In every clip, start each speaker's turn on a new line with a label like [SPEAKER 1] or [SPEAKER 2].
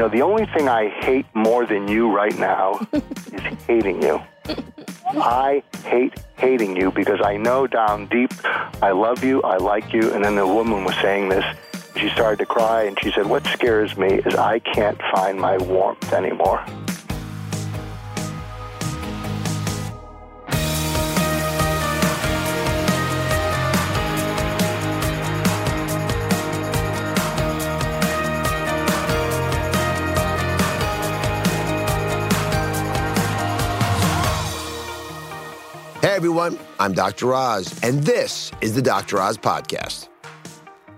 [SPEAKER 1] You know, the only thing I hate more than you right now is hating you. I hate hating you because I know down deep I love you, I like you. And then the woman was saying this. She started to cry and she said, What scares me is I can't find my warmth anymore.
[SPEAKER 2] Everyone, I'm Dr. Oz, and this is the Dr. Oz Podcast.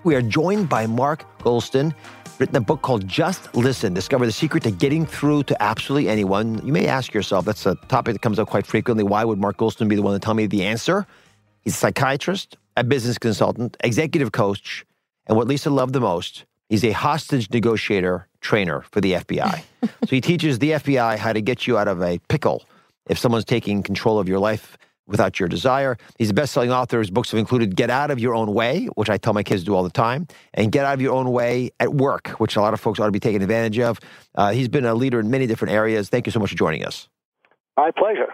[SPEAKER 2] We are joined by Mark Goulston, written a book called Just Listen Discover the Secret to Getting Through to Absolutely Anyone. You may ask yourself, that's a topic that comes up quite frequently. Why would Mark Goulston be the one to tell me the answer? He's a psychiatrist, a business consultant, executive coach, and what Lisa loved the most, he's a hostage negotiator trainer for the FBI. so he teaches the FBI how to get you out of a pickle if someone's taking control of your life without your desire. He's a best-selling author. His books have included Get Out of Your Own Way, which I tell my kids to do all the time, and Get Out of Your Own Way at Work, which a lot of folks ought to be taking advantage of. Uh, he's been a leader in many different areas. Thank you so much for joining us.
[SPEAKER 1] My pleasure.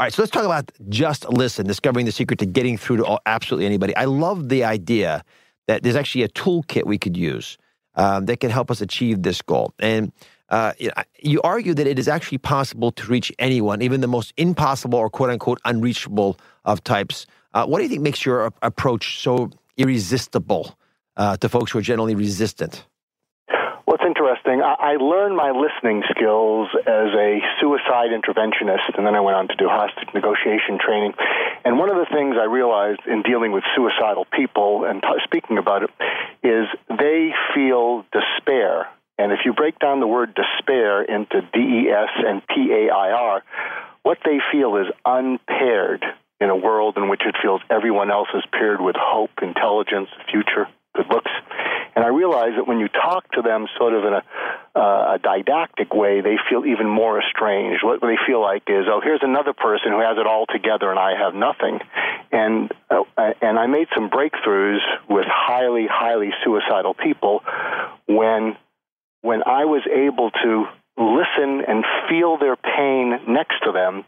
[SPEAKER 2] All right, so let's talk about Just Listen, discovering the secret to getting through to all, absolutely anybody. I love the idea that there's actually a toolkit we could use um, that can help us achieve this goal. And uh, you argue that it is actually possible to reach anyone, even the most impossible or quote unquote unreachable of types. Uh, what do you think makes your approach so irresistible uh, to folks who are generally resistant?
[SPEAKER 1] Well, it's interesting. I, I learned my listening skills as a suicide interventionist, and then I went on to do hostage negotiation training. And one of the things I realized in dealing with suicidal people and t- speaking about it is they feel despair and if you break down the word despair into D E S and P A I R, what they feel is unpaired in a world in which it feels everyone else is paired with hope, intelligence, future, good looks. And I realize that when you talk to them sort of in a, uh, a didactic way, they feel even more estranged. What they feel like is, oh, here's another person who has it all together and I have nothing. And uh, and I made some breakthroughs with highly, highly suicidal people when when I was able to listen and feel their pain next to them,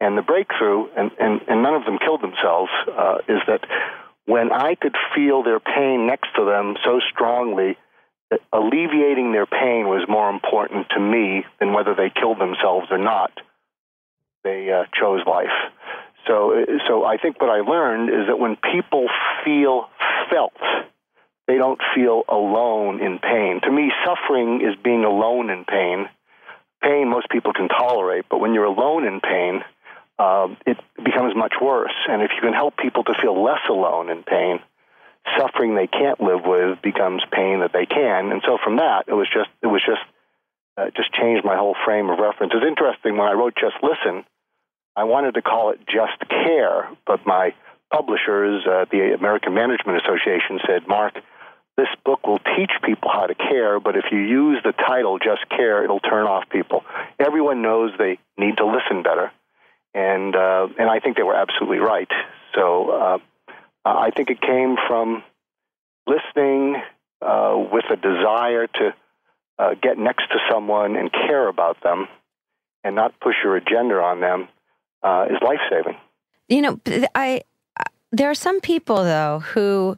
[SPEAKER 1] and the breakthrough, and, and, and none of them killed themselves, uh, is that when I could feel their pain next to them so strongly, that alleviating their pain was more important to me than whether they killed themselves or not. They uh, chose life. So, so I think what I learned is that when people feel felt, they don't feel alone in pain. To me, suffering is being alone in pain. Pain most people can tolerate, but when you're alone in pain, uh, it becomes much worse. And if you can help people to feel less alone in pain, suffering they can't live with becomes pain that they can. And so from that, it was just it was just uh, just changed my whole frame of reference. It's interesting when I wrote Just Listen, I wanted to call it Just Care, but my publishers, uh, the American Management Association, said, Mark, this book will teach people how to care, but if you use the title Just Care, it'll turn off people. Everyone knows they need to listen better, and uh, and I think they were absolutely right. So uh, I think it came from listening uh, with a desire to uh, get next to someone and care about them, and not push your agenda on them, uh, is life saving.
[SPEAKER 3] You know, I there are some people though who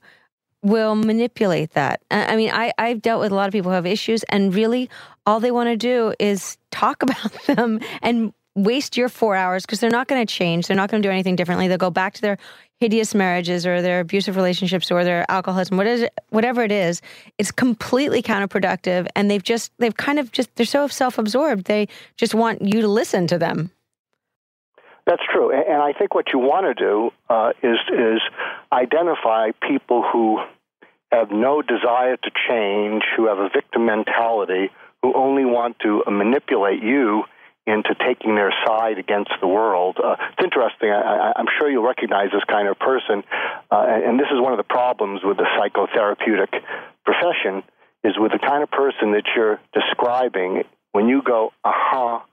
[SPEAKER 3] will manipulate that. I mean, I, I've dealt with a lot of people who have issues, and really all they want to do is talk about them and waste your four hours because they're not going to change. They're not going to do anything differently. They'll go back to their hideous marriages or their abusive relationships or their alcoholism, whatever it is. It's completely counterproductive, and they've just they've kind of just they're so self absorbed. They just want you to listen to them.
[SPEAKER 1] That's true, and I think what you want to do uh, is is identify people who have no desire to change, who have a victim mentality, who only want to manipulate you into taking their side against the world. Uh, it's interesting. I, am sure you'll recognize this kind of person, uh, and this is one of the problems with the psychotherapeutic profession. Is with the kind of person that you're describing. When you go, aha,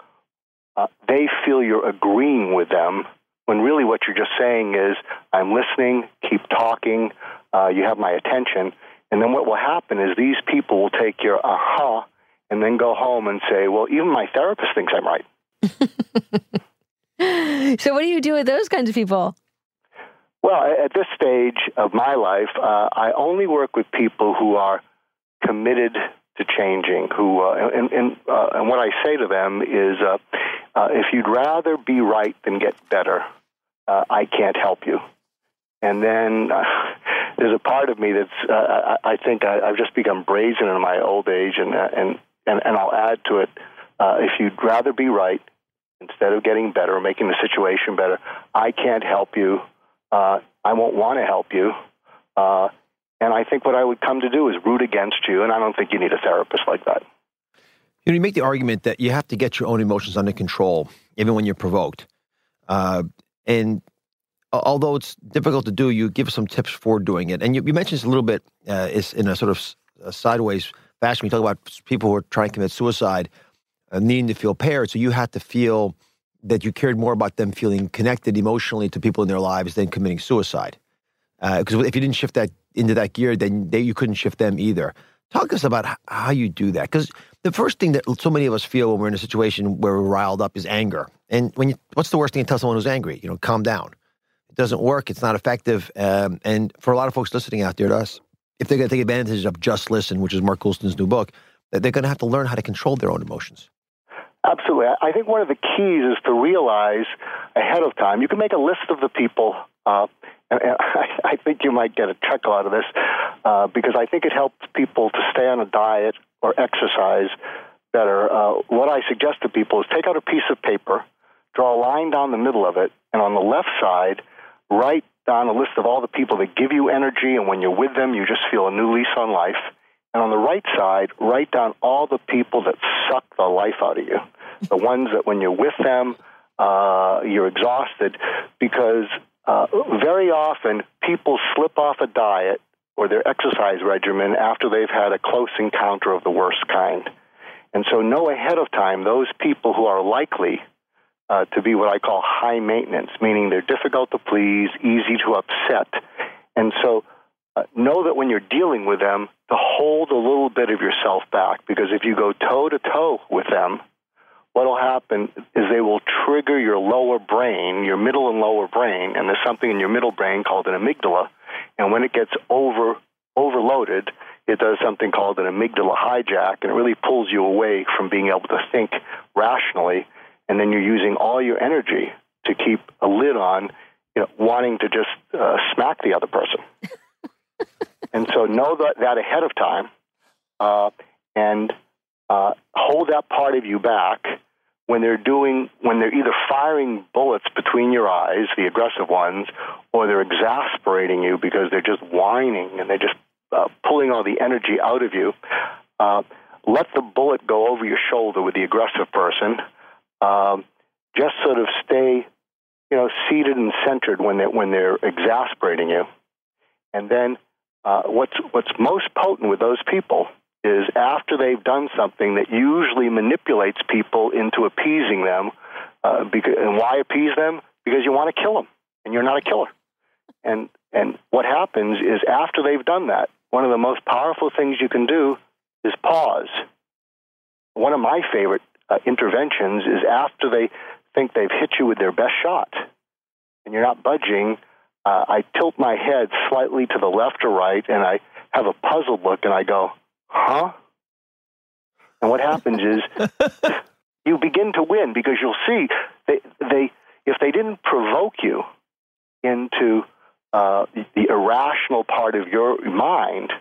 [SPEAKER 1] uh, they feel you're agreeing with them. When really what you're just saying is, I'm listening, keep talking, uh, you have my attention. And then what will happen is these people will take your aha and then go home and say, well, even my therapist thinks I'm right.
[SPEAKER 3] so, what do you do with those kinds of people?
[SPEAKER 1] Well, at this stage of my life, uh, I only work with people who are committed to changing. Who uh, and and, uh, and what I say to them is, uh, uh, if you'd rather be right than get better, uh, I can't help you. And then there's a part of me that's I, I think I, have just become brazen in my old age, and and and, and I'll add to it uh, if you'd rather be right instead of getting better or making the situation better, I can't help you. Uh, I won't want to help you. Uh, and I think what I would come to do is root against you, and I don't think you need a therapist like that.
[SPEAKER 2] You know, you make the argument that you have to get your own emotions under control, even when you're provoked. Uh, and although it's difficult to do, you give some tips for doing it. And you, you mentioned this a little bit uh, is in a sort of a sideways fashion. We talk about people who are trying to commit suicide uh, needing to feel paired. So you had to feel that you cared more about them feeling connected emotionally to people in their lives than committing suicide. Because uh, if you didn't shift that into that gear, then they, you couldn't shift them either. Talk to us about how you do that. Because the first thing that so many of us feel when we're in a situation where we're riled up is anger. And when you, what's the worst thing to tell someone who's angry? You know, calm down. It doesn't work. It's not effective. Um, and for a lot of folks listening out there to us, if they're going to take advantage of Just Listen, which is Mark Goulston's new book, they're going to have to learn how to control their own emotions.
[SPEAKER 1] Absolutely. I think one of the keys is to realize ahead of time. You can make a list of the people, uh, and, and I, I, think you might get a chuckle out of this uh, because I think it helps people to stay on a diet or exercise better. Uh, what I suggest to people is take out a piece of paper, draw a line down the middle of it, and on the left side, write down a list of all the people that give you energy, and when you're with them, you just feel a new lease on life. And on the right side, write down all the people that suck the life out of you. the ones that when you're with them, uh, you're exhausted because uh, very often people slip off a diet or their exercise regimen after they've had a close encounter of the worst kind. And so know ahead of time those people who are likely uh, to be what I call high maintenance, meaning they're difficult to please, easy to upset. And so uh, know that when you're dealing with them, to hold a little bit of yourself back because if you go toe to toe with them, what will happen is they will trigger your lower brain, your middle and lower brain, and there's something in your middle brain called an amygdala. And when it gets over overloaded, it does something called an amygdala hijack, and it really pulls you away from being able to think rationally. And then you're using all your energy to keep a lid on, you know, wanting to just uh, smack the other person. and so know that, that ahead of time, uh, and uh, hold that part of you back when they're doing when they're either firing bullets between your eyes, the aggressive ones, or they're exasperating you because they're just whining and they're just uh, pulling all the energy out of you. Uh, let the bullet go over your shoulder with the aggressive person. Um, just sort of stay, you know, seated and centered when they when they're exasperating you. And then, uh, what's what's most potent with those people is after they've done something that usually manipulates people into appeasing them. Uh, because, and why appease them? Because you want to kill them, and you're not a killer. And and what happens is after they've done that, one of the most powerful things you can do is pause. One of my favorite uh, interventions is after they think they've hit you with their best shot, and you're not budging. Uh, I tilt my head slightly to the left or right, and I have a puzzled look, and I go, huh? And what happens is you begin to win because you'll see they, they if they didn't provoke you into uh, the irrational part of your mind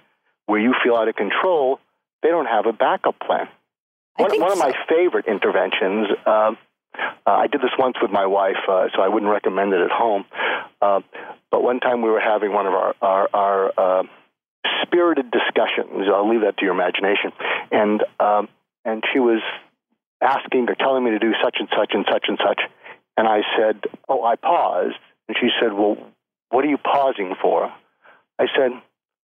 [SPEAKER 1] where you feel out of control, they don't have a backup plan. One, one of my favorite interventions. Uh, uh, I did this once with my wife, uh, so I wouldn't recommend it at home. Uh, but one time we were having one of our our, our uh, spirited discussions. I'll leave that to your imagination. And um, and she was asking or telling me to do such and such and such and such. And I said, "Oh, I paused." And she said, "Well, what are you pausing for?" I said,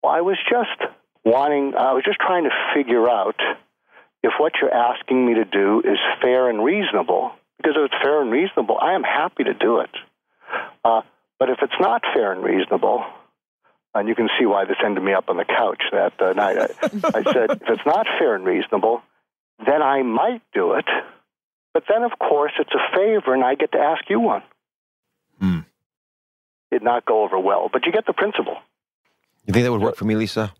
[SPEAKER 1] "Well, I was just wanting. I was just trying to figure out if what you're asking me to do is fair and reasonable. Because if it's fair and reasonable, I am happy to do it. Uh, but if it's not fair and reasonable, and you can see why this ended me up on the couch that uh, night. I, I said, if it's not fair and reasonable, then I might do it. But then, of course, it's a favor, and I get to ask you one.
[SPEAKER 2] Hmm.
[SPEAKER 1] Did not go over well, but you get the principle.
[SPEAKER 2] You think that would work for me, Lisa?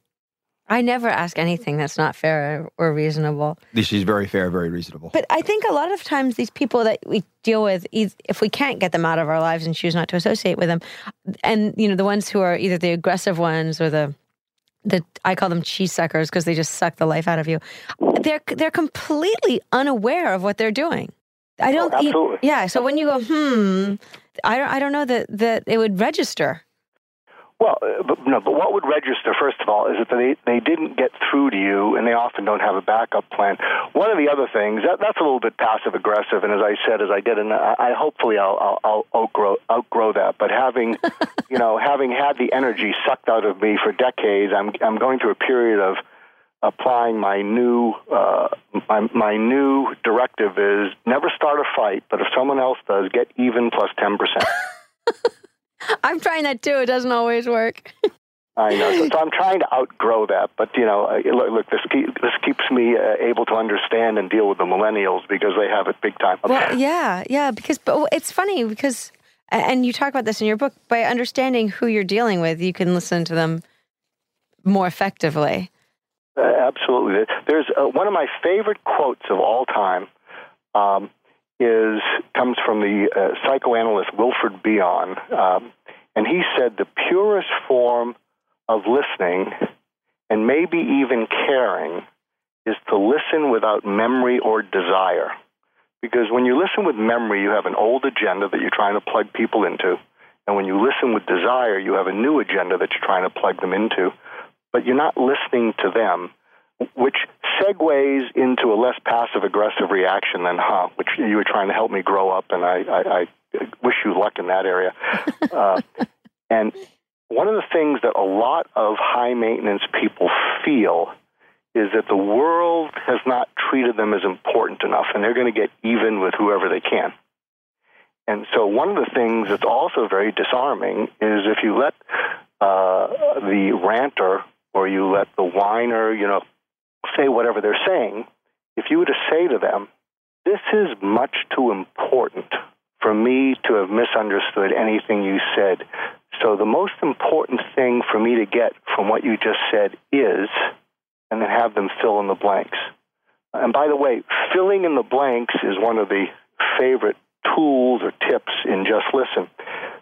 [SPEAKER 3] I never ask anything that's not fair or reasonable.
[SPEAKER 2] She's very fair, very reasonable.
[SPEAKER 3] But I think a lot of times these people that we deal with, if we can't get them out of our lives and choose not to associate with them, and you know the ones who are either the aggressive ones or the the I call them cheese suckers because they just suck the life out of you. They're they're completely unaware of what they're doing. I don't.
[SPEAKER 1] Oh,
[SPEAKER 3] yeah. So when you go, hmm, I don't. I don't know that that it would register.
[SPEAKER 1] Well, uh, but, no, but what would register, first of all, is that they, they didn't get through to you and they often don't have a backup plan. One of the other things, that, that's a little bit passive aggressive, and as I said, as I did, and I, I hopefully I'll, I'll, I'll outgrow, outgrow that. But having, you know, having had the energy sucked out of me for decades, I'm, I'm going through a period of applying my new, uh, my, my new directive is never start a fight, but if someone else does, get even plus 10%.
[SPEAKER 3] I'm trying that too. It doesn't always work.
[SPEAKER 1] I know. So, so, I'm trying to outgrow that. But you know, look, look this keep, this keeps me uh, able to understand and deal with the millennials because they have it big time.
[SPEAKER 3] Well, yeah, yeah. Because but it's funny because, and you talk about this in your book. By understanding who you're dealing with, you can listen to them more effectively.
[SPEAKER 1] Uh, absolutely. There's uh, one of my favorite quotes of all time. Um, is comes from the uh, psychoanalyst Wilfred Bion, um, and he said the purest form of listening, and maybe even caring, is to listen without memory or desire. Because when you listen with memory, you have an old agenda that you're trying to plug people into. And when you listen with desire, you have a new agenda that you're trying to plug them into. But you're not listening to them which segues into a less passive aggressive reaction than huh, which you were trying to help me grow up, and I, I, I wish you luck in that area. Uh, and one of the things that a lot of high maintenance people feel is that the world has not treated them as important enough, and they're going to get even with whoever they can. And so, one of the things that's also very disarming is if you let uh, the ranter or you let the whiner, you know, say whatever they're saying, if you were to say to them, this is much too important for me to have misunderstood anything you said. So the most important thing for me to get from what you just said is, and then have them fill in the blanks. And by the way, filling in the blanks is one of the favorite tools or tips in Just Listen,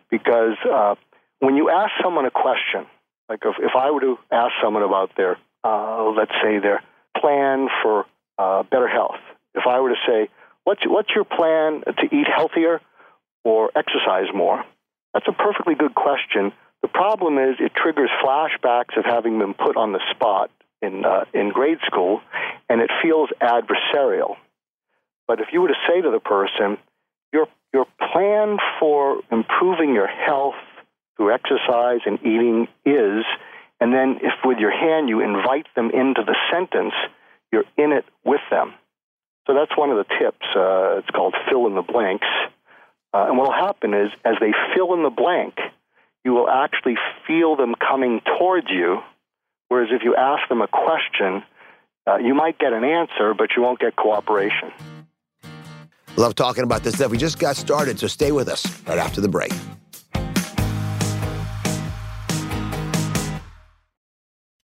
[SPEAKER 1] because uh, when you ask someone a question, like if, if I were to ask someone about their, uh, let's say, their plan for uh, better health, if I were to say, what's, what's your plan to eat healthier or exercise more? That's a perfectly good question. The problem is it triggers flashbacks of having been put on the spot in, uh, in grade school, and it feels adversarial. But if you were to say to the person, your, your plan for improving your health through exercise and eating is, and then if with your hand you invite them into the sentence, you're in it with them. So that's one of the tips. Uh, it's called fill in the blanks. Uh, and what will happen is, as they fill in the blank, you will actually feel them coming towards you. Whereas if you ask them a question, uh, you might get an answer, but you won't get cooperation.
[SPEAKER 2] Love talking about this stuff. We just got started, so stay with us right after the break.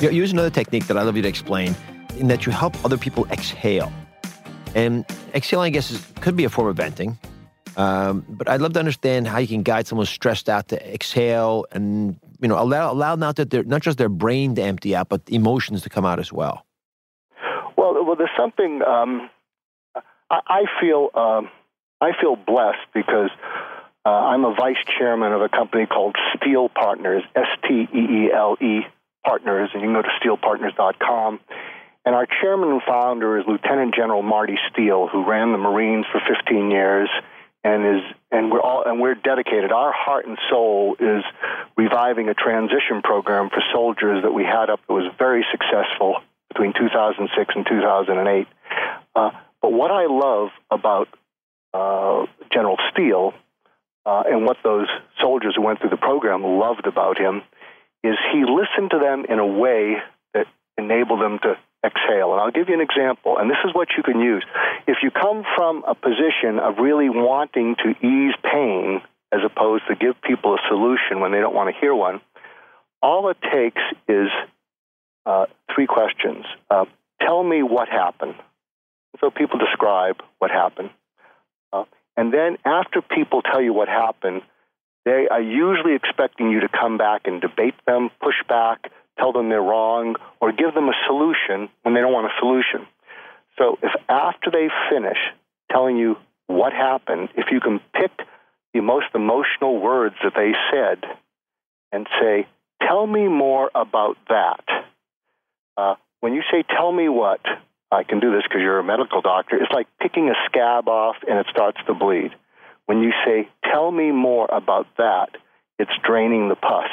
[SPEAKER 2] You use another technique that I love you to explain in that you help other people exhale. And exhaling, I guess, is, could be a form of venting. Um, but I'd love to understand how you can guide someone stressed out to exhale and you know allow allow not that they're not just their brain to empty out, but emotions to come out as well.
[SPEAKER 1] Well, well, there's something um, I, I, feel um, I feel blessed because uh, I'm a vice chairman of a company called Steele Partners, S T E E L E Partners, and you can go to steelepartners.com. And our chairman and founder is Lieutenant General Marty Steele, who ran the Marines for 15 years and is and we're all and we're dedicated. Our heart and soul is reviving a transition program for soldiers that we had up that was very successful between 2006 and 2008. Uh, but what I love about General Steele uh, and what those soldiers who went through the program loved about him is he listened to them in a way that enabled them to exhale. And I'll give you an example, and this is what you can use. If you come from a position of really wanting to ease pain as opposed to give people a solution when they don't want to hear one, all it takes is uh, three questions. Uh, tell me what happened. So people describe what happened. And then after people tell you what happened, they are usually expecting you to come back and debate them, push back, tell them they're wrong, or give them a solution when they don't want a solution. So if after they finish telling you what happened, if you can pick the most emotional words that they said and say, Tell me more about that. Uh, when you say, Tell me what, I can do this because you're a medical doctor, it's like picking a scab off and it starts to bleed. When you say, Tell me more about that, it's draining the pus.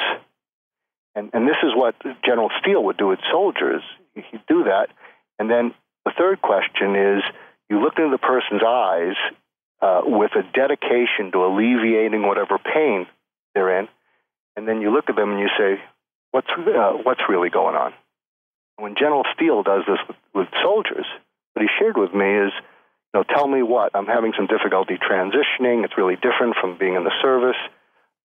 [SPEAKER 1] And, and this is what General Steele would do with soldiers. He'd do that. And then the third question is you look into the person's eyes uh, with a dedication to alleviating whatever pain they're in, and then you look at them and you say, what's, uh, what's really going on? When General Steele does this with, with soldiers, what he shared with me is, you know, tell me what? I'm having some difficulty transitioning. It's really different from being in the service.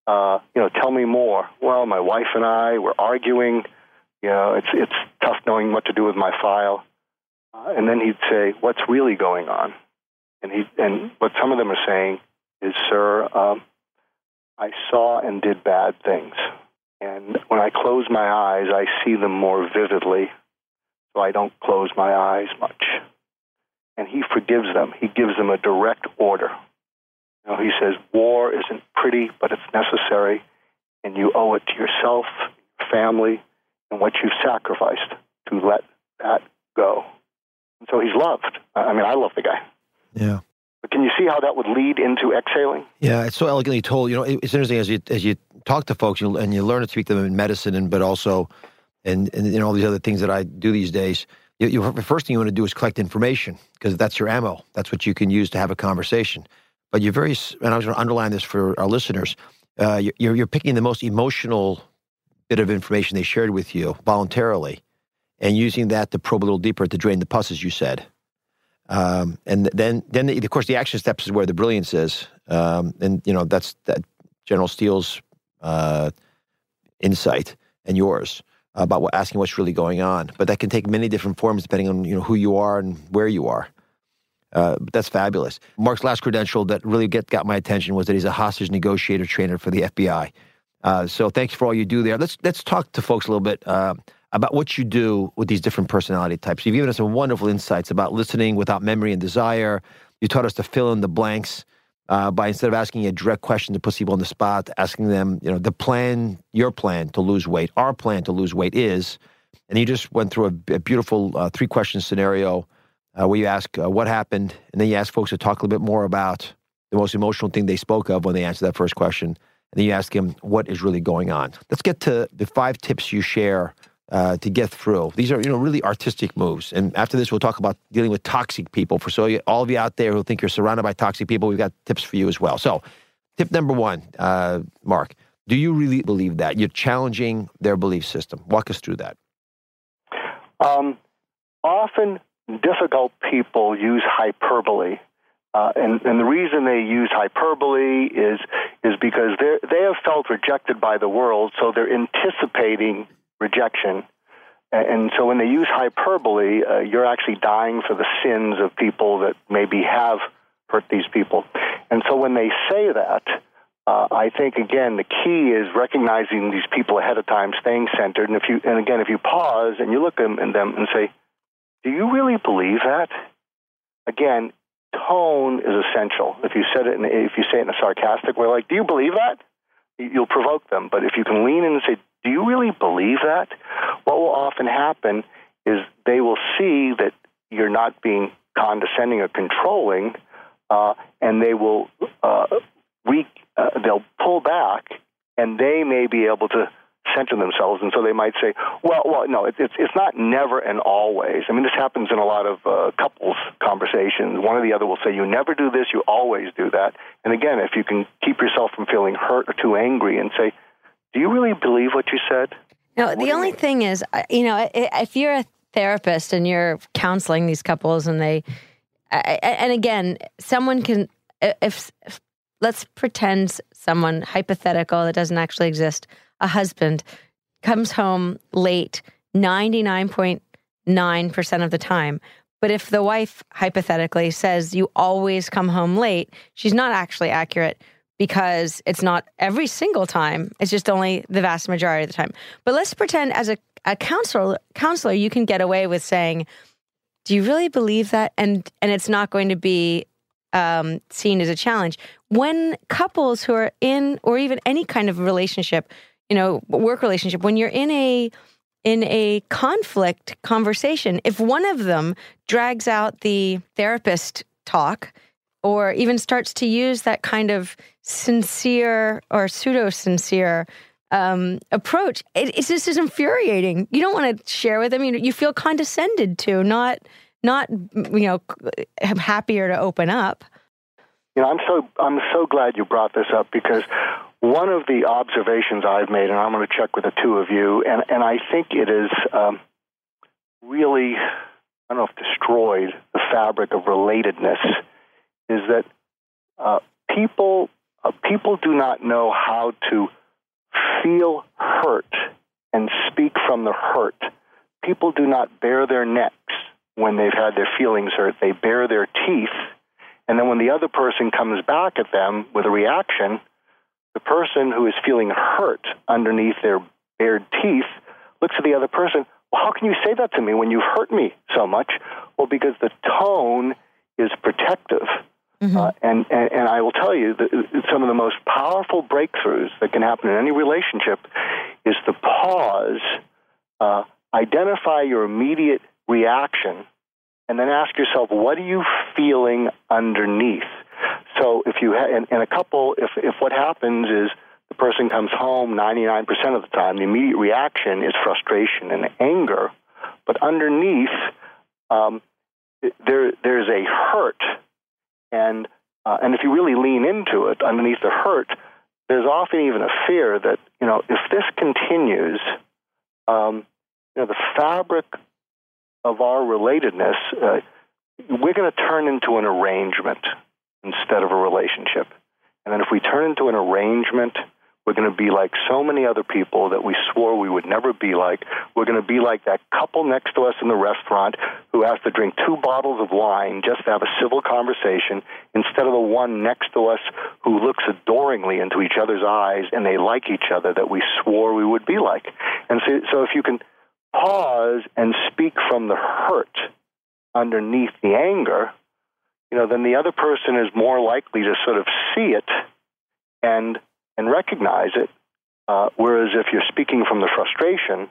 [SPEAKER 1] Uh, you know, tell me more. Well, my wife and I were arguing. You know, it's it's tough knowing what to do with my file. Uh, and then he'd say, "What's really going on?" And he and what some of them are saying is, "Sir, um, I saw and did bad things, and when I close my eyes, I see them more vividly, so I don't close my eyes much." And he forgives them. He gives them a direct order. You know, he says, War isn't pretty, but it's necessary, and you owe it to yourself, your family, and what you've sacrificed to let that go. And so he's loved. I mean, I love the guy.
[SPEAKER 2] Yeah.
[SPEAKER 1] But can you see how that would lead into exhaling?
[SPEAKER 2] Yeah, it's so elegantly told. You know, it's interesting as you as you talk to folks you, and you learn to speak to them in medicine, and but also, and and know all these other things that I do these days. You, you, the first thing you want to do is collect information because that's your ammo. That's what you can use to have a conversation. But you're very, and I was going to underline this for our listeners. Uh, you're, you're picking the most emotional bit of information they shared with you voluntarily, and using that to probe a little deeper to drain the pus, as you said. Um, and then, then the, of course, the action steps is where the brilliance is. Um, and you know that's that General Steele's uh, insight and yours about what, asking what's really going on. But that can take many different forms depending on you know who you are and where you are. Uh, but that's fabulous. Mark's last credential that really get, got my attention was that he's a hostage negotiator trainer for the FBI. Uh, so thanks for all you do there. Let's let's talk to folks a little bit uh, about what you do with these different personality types. You've given us some wonderful insights about listening without memory and desire. You taught us to fill in the blanks uh, by instead of asking a direct question to put people on the spot, asking them, you know, the plan, your plan to lose weight, our plan to lose weight is, and you just went through a, a beautiful uh, three question scenario uh, where you ask uh, what happened, and then you ask folks to talk a little bit more about the most emotional thing they spoke of when they answered that first question. And then you ask them what is really going on. Let's get to the five tips you share uh, to get through. These are, you know, really artistic moves. And after this, we'll talk about dealing with toxic people. For so you, all of you out there who think you're surrounded by toxic people, we've got tips for you as well. So, tip number one, uh, Mark, do you really believe that you're challenging their belief system? Walk us through that.
[SPEAKER 1] Um, often difficult people use hyperbole. Uh, and, and the reason they use hyperbole is is because they they have felt rejected by the world, so they're anticipating rejection. And so when they use hyperbole, uh, you're actually dying for the sins of people that maybe have hurt these people. And so when they say that, uh, I think again the key is recognizing these people ahead of time, staying centered. And if you and again if you pause and you look at them and say, do you really believe that? Again, tone is essential. If you said it, in, if you say it in a sarcastic way, like, "Do you believe that?" You'll provoke them. But if you can lean in and say, "Do you really believe that?" What will often happen is they will see that you're not being condescending or controlling, uh, and they will uh, re- uh, they'll pull back, and they may be able to center themselves, and so they might say, "Well, well, no, it, it's it's not never and always." I mean, this happens in a lot of uh, couples conversations. One or the other will say, "You never do this, you always do that." And again, if you can keep yourself from feeling hurt or too angry, and say, "Do you really believe what you said?"
[SPEAKER 3] No, the only thing is, you know, if you're a therapist and you're counseling these couples, and they, and again, someone can, if let's pretend someone hypothetical that doesn't actually exist, a husband comes home late 99.9% of the time. But if the wife hypothetically says you always come home late, she's not actually accurate because it's not every single time. It's just only the vast majority of the time. But let's pretend as a, a counselor counselor you can get away with saying, Do you really believe that? And and it's not going to be um, seen as a challenge. When couples who are in, or even any kind of relationship, you know, work relationship, when you're in a in a conflict conversation, if one of them drags out the therapist talk, or even starts to use that kind of sincere or pseudo sincere um, approach, it, it's just infuriating. You don't want to share with them. You, you feel condescended to, not not you know happier to open up.
[SPEAKER 1] You know, I'm so I'm so glad you brought this up because one of the observations I've made, and I'm going to check with the two of you, and and I think it is um, really I don't know if destroyed the fabric of relatedness is that uh, people uh, people do not know how to feel hurt and speak from the hurt. People do not bare their necks when they've had their feelings hurt. They bare their teeth. And then when the other person comes back at them with a reaction, the person who is feeling hurt underneath their bared teeth looks at the other person. Well, how can you say that to me when you've hurt me so much? Well, because the tone is protective. Mm-hmm. Uh, and, and, and I will tell you that some of the most powerful breakthroughs that can happen in any relationship is to pause, uh, identify your immediate reaction, and then ask yourself, what are you feeling underneath? So if you ha- in, in a couple, if if what happens is the person comes home 99% of the time, the immediate reaction is frustration and anger, but underneath um, there there's a hurt, and uh, and if you really lean into it, underneath the hurt, there's often even a fear that you know if this continues, um, you know the fabric of our relatedness, uh, we're going to turn into an arrangement instead of a relationship. And then if we turn into an arrangement, we're going to be like so many other people that we swore we would never be like. We're going to be like that couple next to us in the restaurant who has to drink two bottles of wine just to have a civil conversation instead of the one next to us who looks adoringly into each other's eyes and they like each other that we swore we would be like. And so, so if you can pause and speak from the hurt underneath the anger, you know, then the other person is more likely to sort of see it and and recognize it. Uh, whereas if you're speaking from the frustration,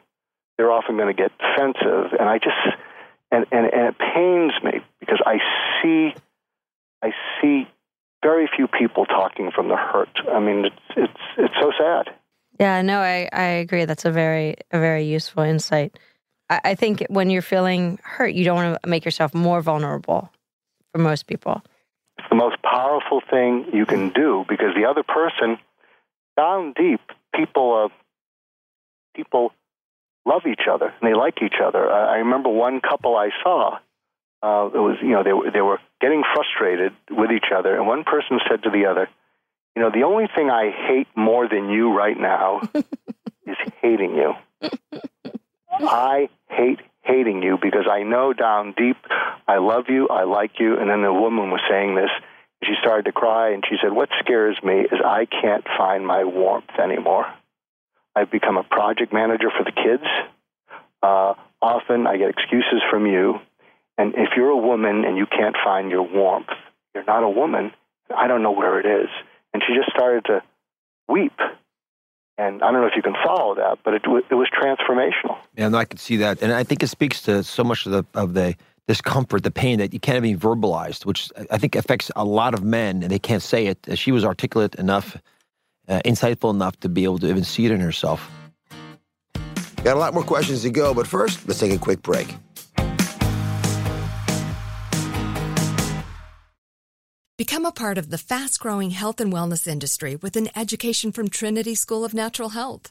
[SPEAKER 1] they're often going to get defensive. And I just and, and and it pains me because I see I see very few people talking from the hurt. I mean, it's it's it's so sad.
[SPEAKER 3] Yeah, no, I, I agree. That's a very a very useful insight. I, I think when you're feeling hurt, you don't want to make yourself more vulnerable for most people.
[SPEAKER 1] It's the most powerful thing you can do because the other person, down deep, people uh, people love each other and they like each other. I, I remember one couple I saw. Uh, it was you know they were they were getting frustrated with each other, and one person said to the other, you know, the only thing I hate more than you right now is hating you. I hate hating you because I know down deep I love you, I like you. And then the woman was saying this. She started to cry and she said, What scares me is I can't find my warmth anymore. I've become a project manager for the kids. Uh, often I get excuses from you. And if you're a woman and you can't find your warmth, you're not a woman. I don't know where it is and she just started to weep. And I don't know if you can follow that, but it, it was transformational.
[SPEAKER 2] No, I could see that, and I think it speaks to so much of the of the discomfort, the pain that you can't even verbalized, which I think affects a lot of men, and they can't say it. She was articulate enough, uh, insightful enough to be able to even see it in herself. Got a lot more questions to go, but first, let's take a quick break.
[SPEAKER 4] Become a part of the fast growing health and wellness industry with an education from Trinity School of Natural Health.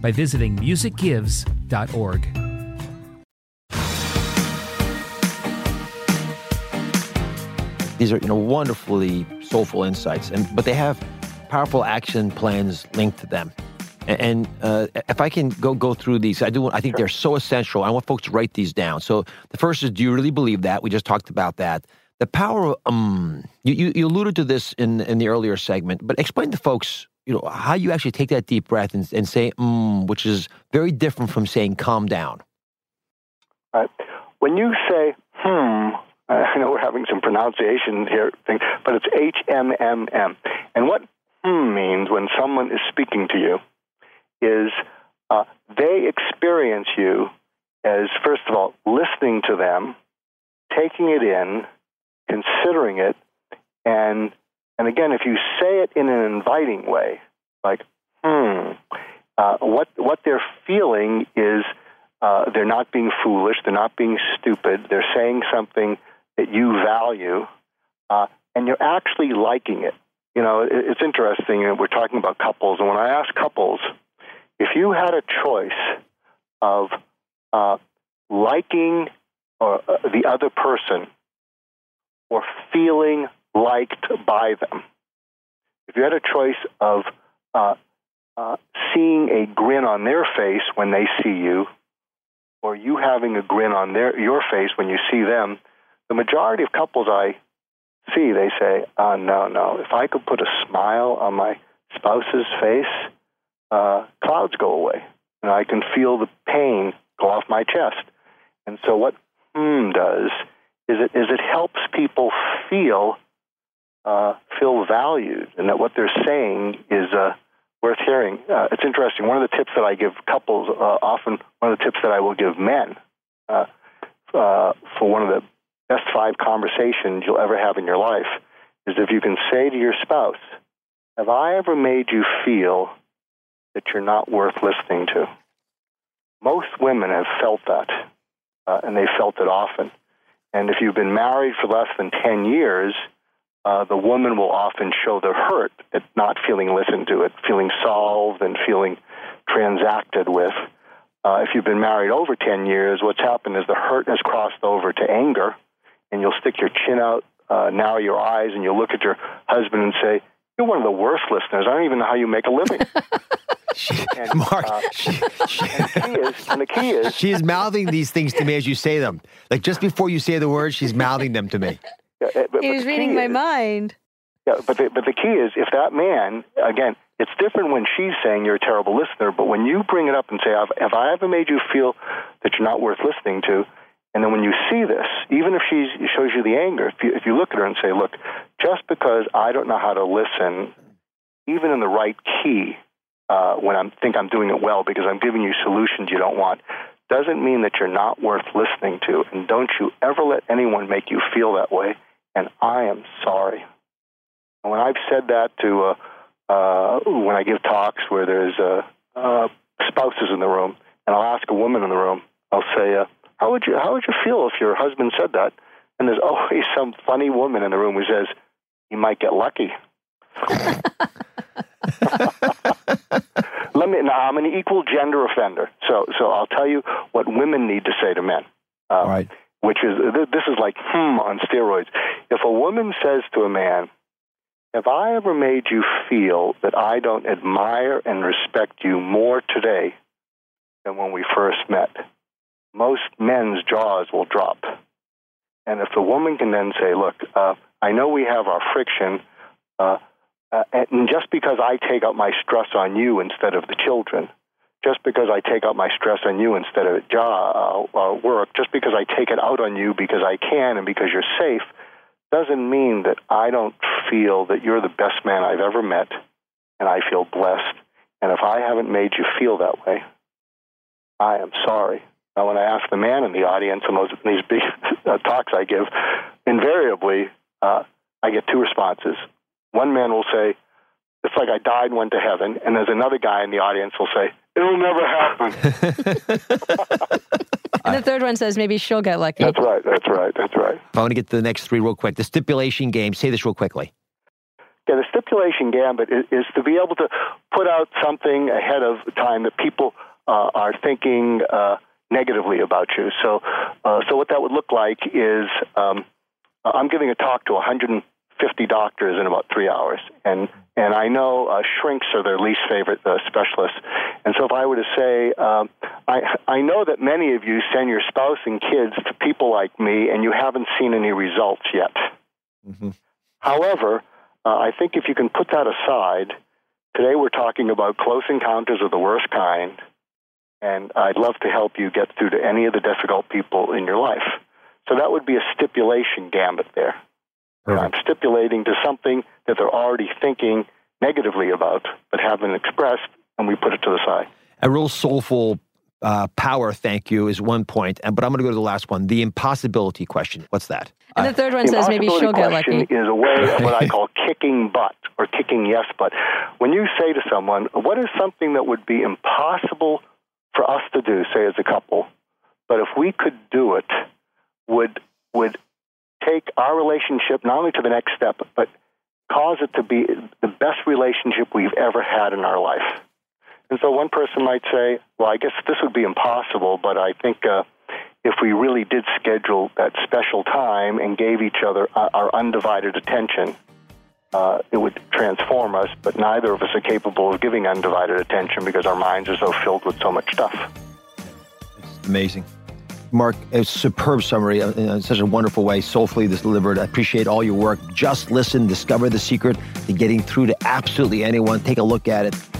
[SPEAKER 5] by visiting musicgives.org.
[SPEAKER 2] These are, you know, wonderfully soulful insights, and but they have powerful action plans linked to them. And, and uh, if I can go go through these, I do. I think they're so essential. I want folks to write these down. So the first is, do you really believe that? We just talked about that. The power. Of, um, you, you you alluded to this in in the earlier segment, but explain to folks, you know, how you actually take that deep breath and, and say, mm, which is very different from saying calm down.
[SPEAKER 1] All right. When you say hmm, I know we're having some pronunciation here, thing, but it's H M M M. And what hmm means when someone is speaking to you is uh, they experience you as, first of all, listening to them, taking it in, considering it, and and again, if you say it in an inviting way, like hmm, uh, what what they're feeling is uh, they're not being foolish, they're not being stupid, they're saying something that you value, uh, and you're actually liking it. You know, it, it's interesting. We're talking about couples, and when I ask couples, if you had a choice of uh, liking uh, the other person or feeling liked by them, if you had a choice of uh, uh, seeing a grin on their face when they see you, or you having a grin on their your face when you see them, the majority of couples I see, they say, uh, no, no. If I could put a smile on my spouse's face, uh, clouds go away. And I can feel the pain go off my chest. And so what hmm does is it, is it helps people feel uh, feel valued and that what they're saying is uh, worth hearing. Uh, it's interesting. One of the tips that I give couples, uh, often one of the tips that I will give men uh, uh, for one of the best five conversations you'll ever have in your life is if you can say to your spouse, Have I ever made you feel that you're not worth listening to? Most women have felt that, and they felt it often. And if you've been married for less than 10 years, uh, the woman will often show the hurt at not feeling listened to, at feeling solved and feeling transacted with. Uh, if you've been married over 10 years, what's happened is the hurt has crossed over to anger, and you'll stick your chin out, uh, narrow your eyes, and you'll look at your husband and say, You're one of the worst listeners. I don't even know how you make a living.
[SPEAKER 2] and, Mark, uh, she,
[SPEAKER 1] she, and, the key is, and the key is,
[SPEAKER 2] she is mouthing these things to me as you say them. Like just before you say the words, she's mouthing them to me.
[SPEAKER 3] Yeah, uh, but, he was reading my
[SPEAKER 1] is,
[SPEAKER 3] mind.
[SPEAKER 1] Yeah, but the, but the key is if that man, again, it's different when she's saying you're a terrible listener, but when you bring it up and say, have I ever made you feel that you're not worth listening to? And then when you see this, even if she shows you the anger, if you, if you look at her and say, look, just because I don't know how to listen, even in the right key, uh, when I think I'm doing it well because I'm giving you solutions you don't want, doesn't mean that you're not worth listening to. And don't you ever let anyone make you feel that way. And I am sorry. And when I've said that to, uh, uh, when I give talks where there's uh, uh, spouses in the room, and I'll ask a woman in the room, I'll say, uh, "How would you How would you feel if your husband said that?" And there's always some funny woman in the room who says, "You might get lucky." Let me. Now I'm an equal gender offender, so so I'll tell you what women need to say to men.
[SPEAKER 2] Um, right.
[SPEAKER 1] Which is this is like hmm on steroids. If a woman says to a man, have I ever made you feel that I don't admire and respect you more today than when we first met? Most men's jaws will drop. And if the woman can then say, Look, uh, I know we have our friction, uh, uh, and just because I take out my stress on you instead of the children, just because I take out my stress on you instead of job, uh, work, just because I take it out on you because I can and because you're safe, doesn't mean that I don't feel that you're the best man I've ever met and I feel blessed. And if I haven't made you feel that way, I am sorry. Now, when I ask the man in the audience in those, in these big uh, talks I give, invariably uh, I get two responses. One man will say, It's like I died and went to heaven. And there's another guy in the audience will say, It'll never happen.
[SPEAKER 3] and the third one says maybe she'll get lucky.
[SPEAKER 1] That's right. That's right. That's right.
[SPEAKER 2] If I want to get to the next three real quick. The stipulation game. Say this real quickly.
[SPEAKER 1] Yeah, the stipulation gambit is, is to be able to put out something ahead of time that people uh, are thinking uh, negatively about you. So, uh, so what that would look like is um, I'm giving a talk to 150 doctors in about three hours, and and I know uh, shrinks are their least favorite uh, specialists. And so if I were to say, um, I, I know that many of you send your spouse and kids to people like me, and you haven't seen any results yet. Mm-hmm. However, uh, I think if you can put that aside, today we're talking about close encounters of the worst kind, and I'd love to help you get through to any of the difficult people in your life. So that would be a stipulation gambit there. I'm stipulating to something that they're already thinking negatively about, but haven't expressed, and we put it to the side.
[SPEAKER 2] A real soulful uh, power, thank you, is one point. But I'm going to go to the last one the impossibility question. What's that?
[SPEAKER 3] And the third one says maybe she'll get lucky.
[SPEAKER 1] is a way of what I call kicking butt or kicking yes butt. When you say to someone, what is something that would be impossible for us to do, say as a couple, but if we could do it, would would take our relationship not only to the next step, but cause it to be the best relationship we've ever had in our life. And so one person might say, well, I guess this would be impossible, but I think uh, if we really did schedule that special time and gave each other our undivided attention, uh, it would transform us, but neither of us are capable of giving undivided attention because our minds are so filled with so much stuff.
[SPEAKER 2] It's amazing. Mark, a superb summary uh, in such a wonderful way, soulfully delivered. I appreciate all your work. Just listen, discover the secret to getting through to absolutely anyone. Take a look at it.